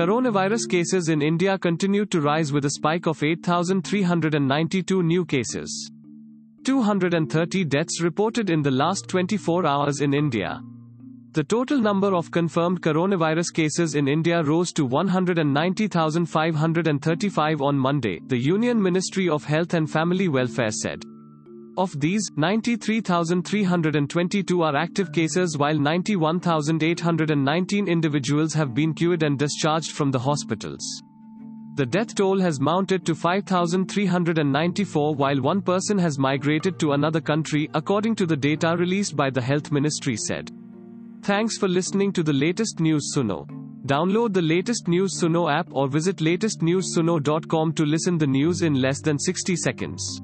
Coronavirus cases in India continued to rise with a spike of 8,392 new cases. 230 deaths reported in the last 24 hours in India. The total number of confirmed coronavirus cases in India rose to 190,535 on Monday, the Union Ministry of Health and Family Welfare said. Of these, 93,322 are active cases while 91,819 individuals have been cured and discharged from the hospitals. The death toll has mounted to 5,394 while one person has migrated to another country, according to the data released by the Health Ministry said. Thanks for listening to the latest news Suno. Download the latest news Suno app or visit latestnewsuno.com to listen the news in less than 60 seconds.